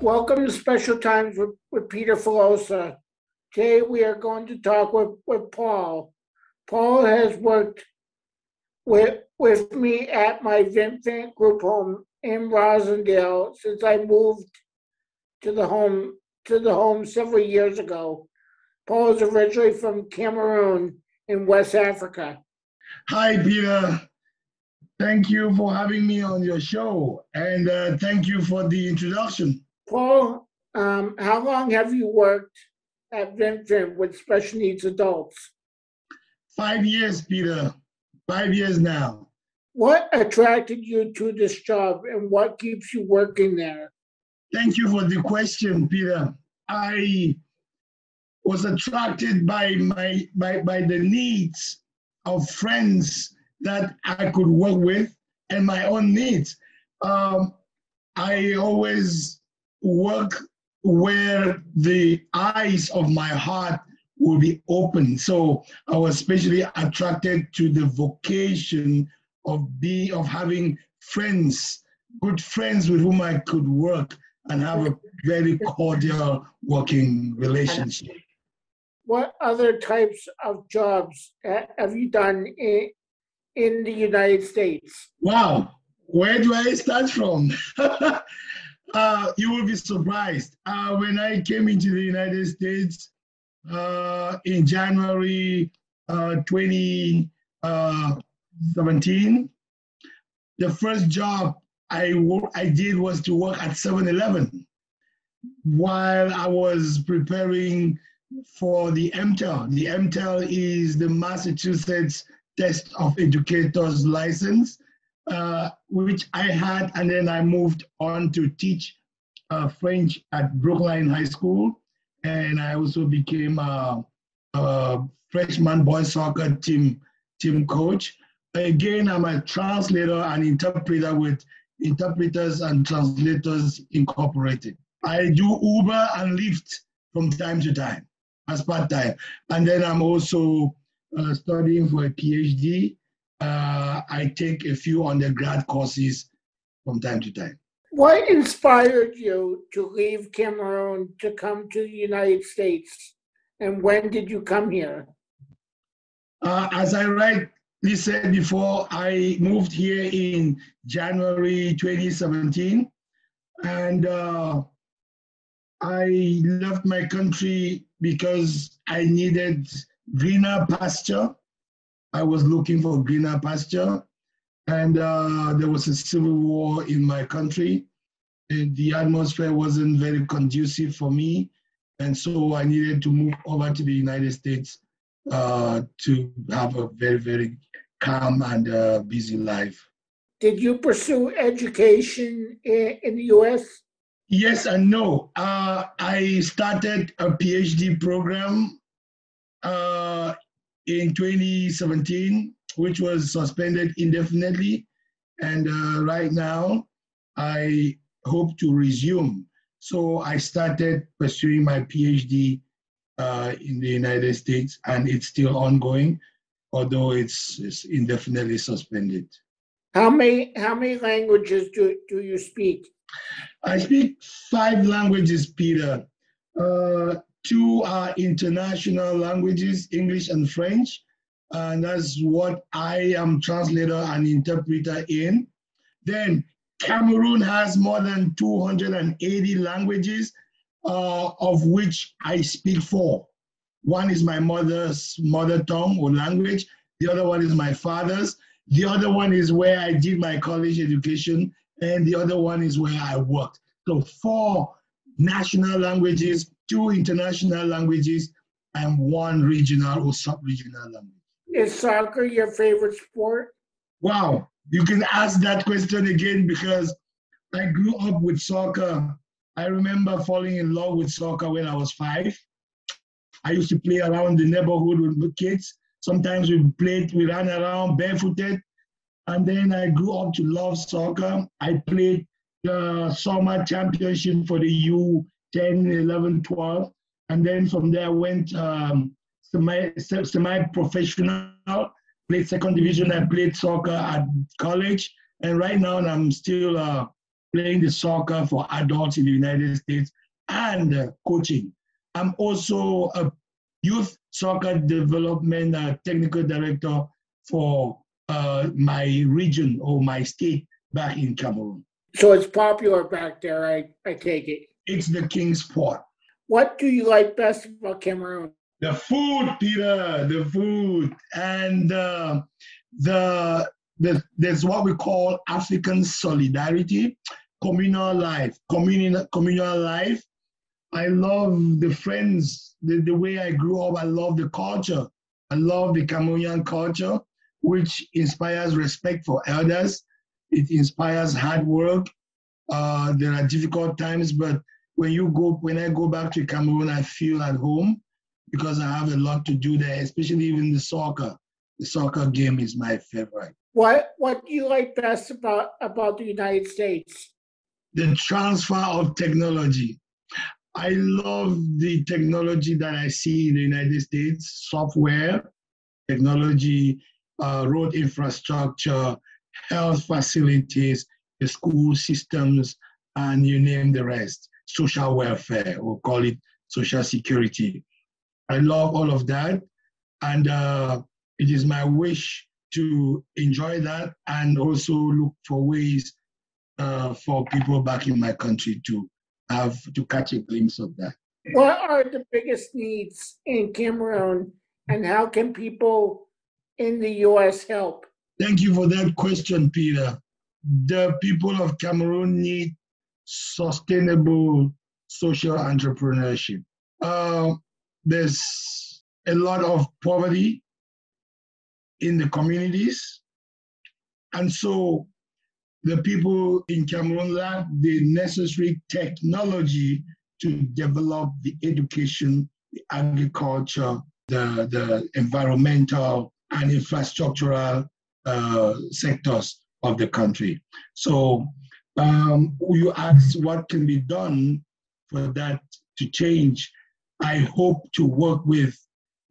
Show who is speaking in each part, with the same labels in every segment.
Speaker 1: Welcome to Special Times with, with Peter Filosa. Today we are going to talk with, with Paul. Paul has worked with, with me at my Vinfen group home in Roslindale since I moved to the home to the home several years ago. Paul is originally from Cameroon in West Africa.
Speaker 2: Hi, Peter. Thank you for having me on your show, and uh, thank you for the introduction.
Speaker 1: Paul, um, how long have you worked at Vinfen with special needs adults?
Speaker 2: Five years, Peter. Five years now.
Speaker 1: What attracted you to this job and what keeps you working there?
Speaker 2: Thank you for the question, Peter. I was attracted by my by, by the needs of friends that I could work with and my own needs. Um, I always work where the eyes of my heart will be open. So I was especially attracted to the vocation of be of having friends, good friends with whom I could work and have a very cordial working relationship.
Speaker 1: What other types of jobs have you done in, in the United States?
Speaker 2: Wow, where do I start from? Uh, you will be surprised. Uh, when I came into the United States uh, in January uh, 2017, uh, the first job I, I did was to work at 7 Eleven while I was preparing for the MTEL. The MTEL is the Massachusetts Test of Educators license. Uh, which I had, and then I moved on to teach uh, French at Brookline High School, and I also became a, a freshman boys soccer team team coach. Again, I'm a translator and interpreter with Interpreters and Translators Incorporated. I do Uber and Lyft from time to time as part time, and then I'm also uh, studying for a PhD uh, I take a few undergrad courses from time to time.
Speaker 1: What inspired you to leave Cameroon to come to the United States? And when did you come here?
Speaker 2: Uh, as I rightly said before, I moved here in January 2017. And uh, I left my country because I needed greener pasture I was looking for greener pasture, and uh, there was a civil war in my country. And the atmosphere wasn't very conducive for me, and so I needed to move over to the United States uh, to have a very, very calm and uh, busy life.
Speaker 1: Did you pursue education in, in the U.S.?
Speaker 2: Yes and no. Uh, I started a PhD program uh, in 2017, which was suspended indefinitely. And uh, right now, I hope to resume. So I started pursuing my PhD uh, in the United States, and it's still ongoing, although it's, it's, indefinitely suspended.
Speaker 1: How many how many languages do, do you speak?
Speaker 2: I speak five languages, Peter. Uh, Two are international languages, English and French. And that's what I am translator and interpreter in. Then Cameroon has more than 280 languages, uh, of which I speak four. One is my mother's mother tongue or language. The other one is my father's. The other one is where I did my college education. And the other one is where I worked. So four national languages, two international languages, and one regional or sub-regional language.
Speaker 1: Is soccer your favorite sport?
Speaker 2: Wow, you can ask that question again because I grew up with soccer. I remember falling in love with soccer when I was five. I used to play around the neighborhood with kids. Sometimes we played, we ran around barefooted. And then I grew up to love soccer. I played the summer championship for the U 10, 11, 12. And then from there, I went um, semi, semi-professional, played second division. I played soccer at college. And right now, I'm still uh, playing the soccer for adults in the United States and uh, coaching. I'm also a youth soccer development uh, technical director for uh, my region or my state back in Cameroon.
Speaker 1: So it's popular back there, I, I take it.
Speaker 2: It's the king's sport.
Speaker 1: What do you like best about Cameroon?
Speaker 2: The food, Peter, the food. And uh, the, the there's what we call African solidarity, communal life, communal, communal life. I love the friends, the, the way I grew up. I love the culture. I love the Cameroonian culture, which inspires respect for elders. It inspires hard work. Uh, there are difficult times, but when you go, when I go back to Cameroon, I feel at home because I have a lot to do there, especially even the soccer. The soccer game is my favorite.
Speaker 1: What What do you like best about about the United States?
Speaker 2: The transfer of technology. I love the technology that I see in the United States, software, technology, uh, road infrastructure, health facilities, the school systems, and you name the rest. Social welfare, we'll call it social security. I love all of that. And uh, it is my wish to enjoy that and also look for ways uh, for people back in my country to have to catch a glimpse of that.
Speaker 1: What are the biggest needs in Cameroon and how can people in the US help?
Speaker 2: Thank you for that question, Peter. The people of Cameroon need sustainable social entrepreneurship. Uh, there's a lot of poverty in the communities. And so the people in Cameroon lack the necessary technology to develop the education, the agriculture, the, the environmental and infrastructural uh, sectors of the country. So um, you asked what can be done for that to change. I hope to work with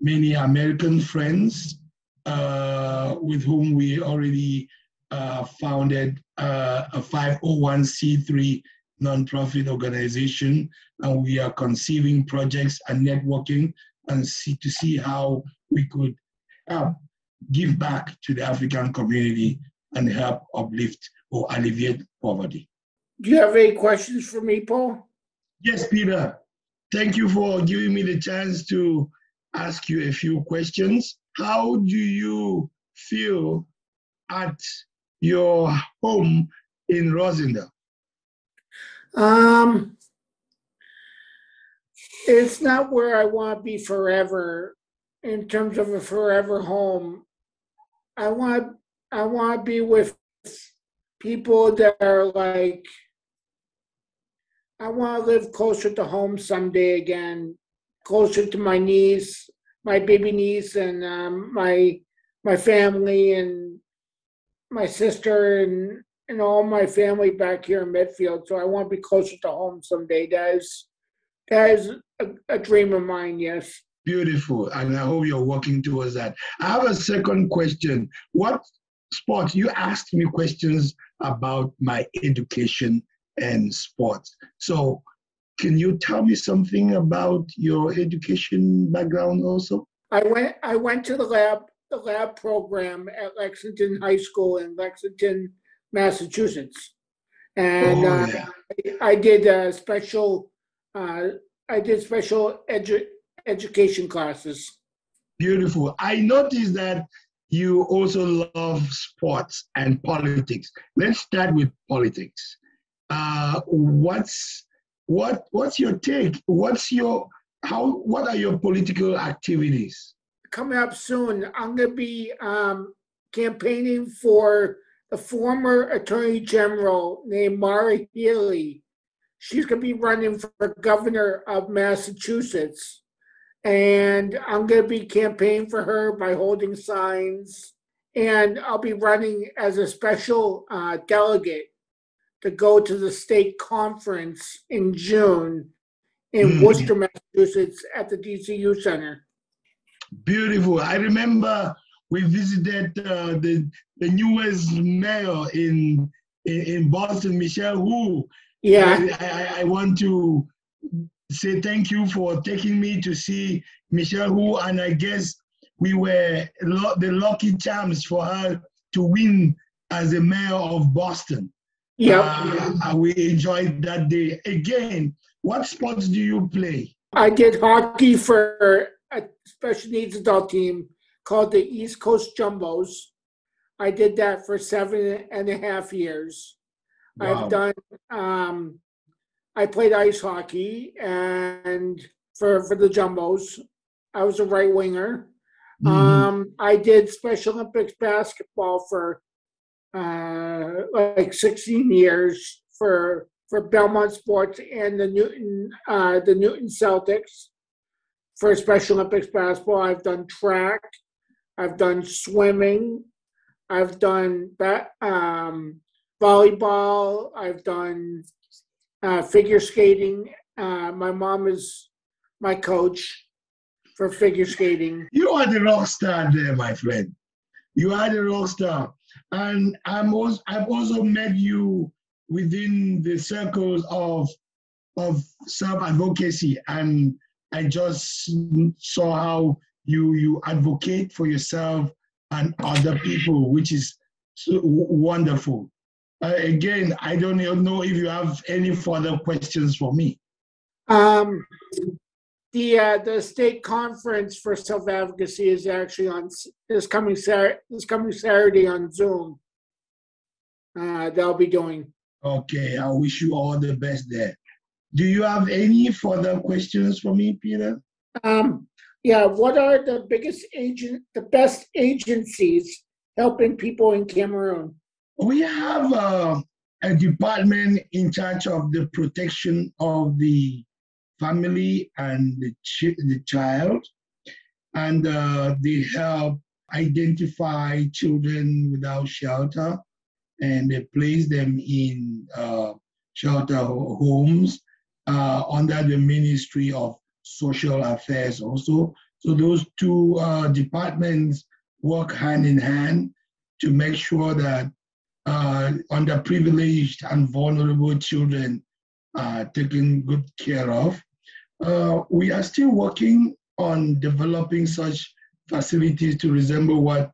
Speaker 2: many American friends uh, with whom we already uh, founded uh, a 501c3 nonprofit organization, and we are conceiving projects and networking and see to see how we could help give back to the African community and help uplift or alleviate poverty.
Speaker 1: Do you have any questions for me, Paul?
Speaker 2: Yes, Peter. Thank you for giving me the chance to ask you a few questions. How do you feel at your home in Roslindale?
Speaker 1: Um, it's not where I want to be forever in terms of a forever home. I want I want to be with people that are like I want to live closer to home someday again, closer to my niece, my baby niece, and um, my my family and my sister and and all my family back here in Medfield. So I want to be closer to home someday. That is that is a, a dream of mine. Yes.
Speaker 2: Beautiful, and I hope you're working towards that. I have a second question. What sports? You asked me questions about my education and sports. So, can you tell me something about your education background also?
Speaker 1: I went I went to the lab the lab program at Lexington High School in Lexington, Massachusetts, and
Speaker 2: Oh,
Speaker 1: uh. I, I did a special uh, I did special edu- education classes.
Speaker 2: Beautiful. I noticed that you also love sports and politics. Let's start with politics. Uh, what's what what's your take? What's your how what are your political activities?
Speaker 1: Coming up soon, I'm going to be um, campaigning for the former Attorney General named Maura Healey. She's going to be running for governor of Massachusetts. And I'm going to be campaigning for her by holding signs. And I'll be running as a special uh, delegate to go to the state conference in June in
Speaker 2: Mm.
Speaker 1: Worcester, Massachusetts at the DCU Center.
Speaker 2: Beautiful. I remember we visited uh, the the newest mayor in in, in Boston, Michelle Wu.
Speaker 1: Yeah,
Speaker 2: I, I, I want to say thank you for taking me to see Michelle Wu, and I guess we were lo- the lucky charms for her to win as the mayor of Boston.
Speaker 1: yeah.
Speaker 2: Uh, we enjoyed that day. Again, what sports do you play?
Speaker 1: I did hockey for a special needs adult team called the East Coast Jumbos. I did that for seven and a half years.
Speaker 2: Wow.
Speaker 1: I've done. Um, I played ice hockey, and for for the Jumbos, I was a right winger.
Speaker 2: Mhm.
Speaker 1: Um, I did Special Olympics basketball for uh, like 16 years for for Belmont Sports and the Newton uh, the Newton Celtics for Special Olympics basketball. I've done track, I've done swimming, I've done ba- um, volleyball, I've done uh, figure skating. Uh, my mom is my coach for figure skating.
Speaker 2: You are the rock star there, my friend. You are the rock star. And I'm also, I've also met you within the circles of, of self-advocacy. And I just saw how you, you advocate for yourself and other people, which is so wonderful. Uh, again, I don't know if you have any further questions for me.
Speaker 1: Um, the uh, the state conference for self advocacy is actually on s- is coming Sat is coming Saturday on Zoom. Uh, they'll be doing.
Speaker 2: Okay, I wish you all the best there. Do you have any further questions for me, Peter?
Speaker 1: Um, yeah, what are the biggest agent, the best agencies helping people in Cameroon?
Speaker 2: We have uh, a department in charge of the protection of the family and the, chi- the child, and uh, they help identify children without shelter, and they place them in uh, shelter homes uh, under the Ministry of Social Affairs also. So those two uh, departments work hand in hand to make sure that uh, underprivileged and vulnerable children are taken good care of. Uh, we are still working on developing such facilities to resemble what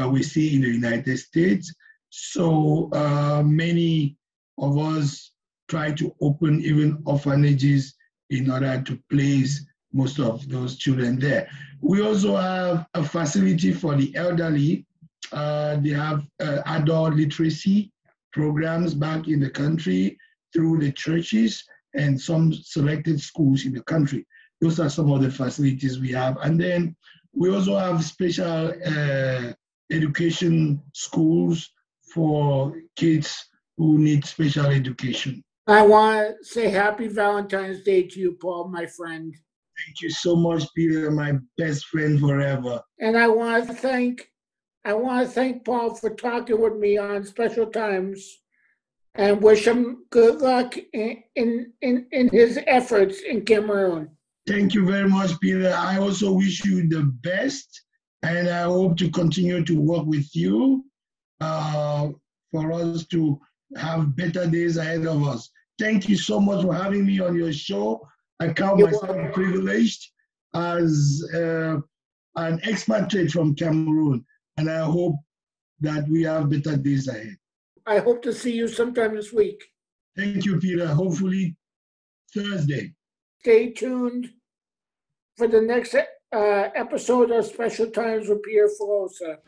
Speaker 2: uh, we see in the United States. So uh, many of us try to open even orphanages in order to place most of those children there. We also have a facility for the elderly they have uh, adult literacy programs back in the country through the churches and some selected schools in the country. Those are some of the facilities we have. And then we also have special uh, education schools for kids who need special education.
Speaker 1: I want to say happy Valentine's Day to you, Paul, my friend.
Speaker 2: Thank you so much, Peter, my best friend forever.
Speaker 1: And I want to thank I want to thank Paul for talking with me on special times and wish him good luck in in, in, in his efforts in Cameroon.
Speaker 2: Thank you very much, Peter. I also wish you the best, and I hope to continue to work with you uh, for us to have better days ahead of us. Thank you so much for having me on your show. I count
Speaker 1: You're
Speaker 2: myself
Speaker 1: welcome.
Speaker 2: privileged as uh, an expatriate from Cameroon, and I hope that we have better days ahead.
Speaker 1: I hope to see you sometime this week.
Speaker 2: Thank you, Peter. Hopefully, Thursday.
Speaker 1: Stay tuned for the next uh, episode of Special Times with Pierre Filosa.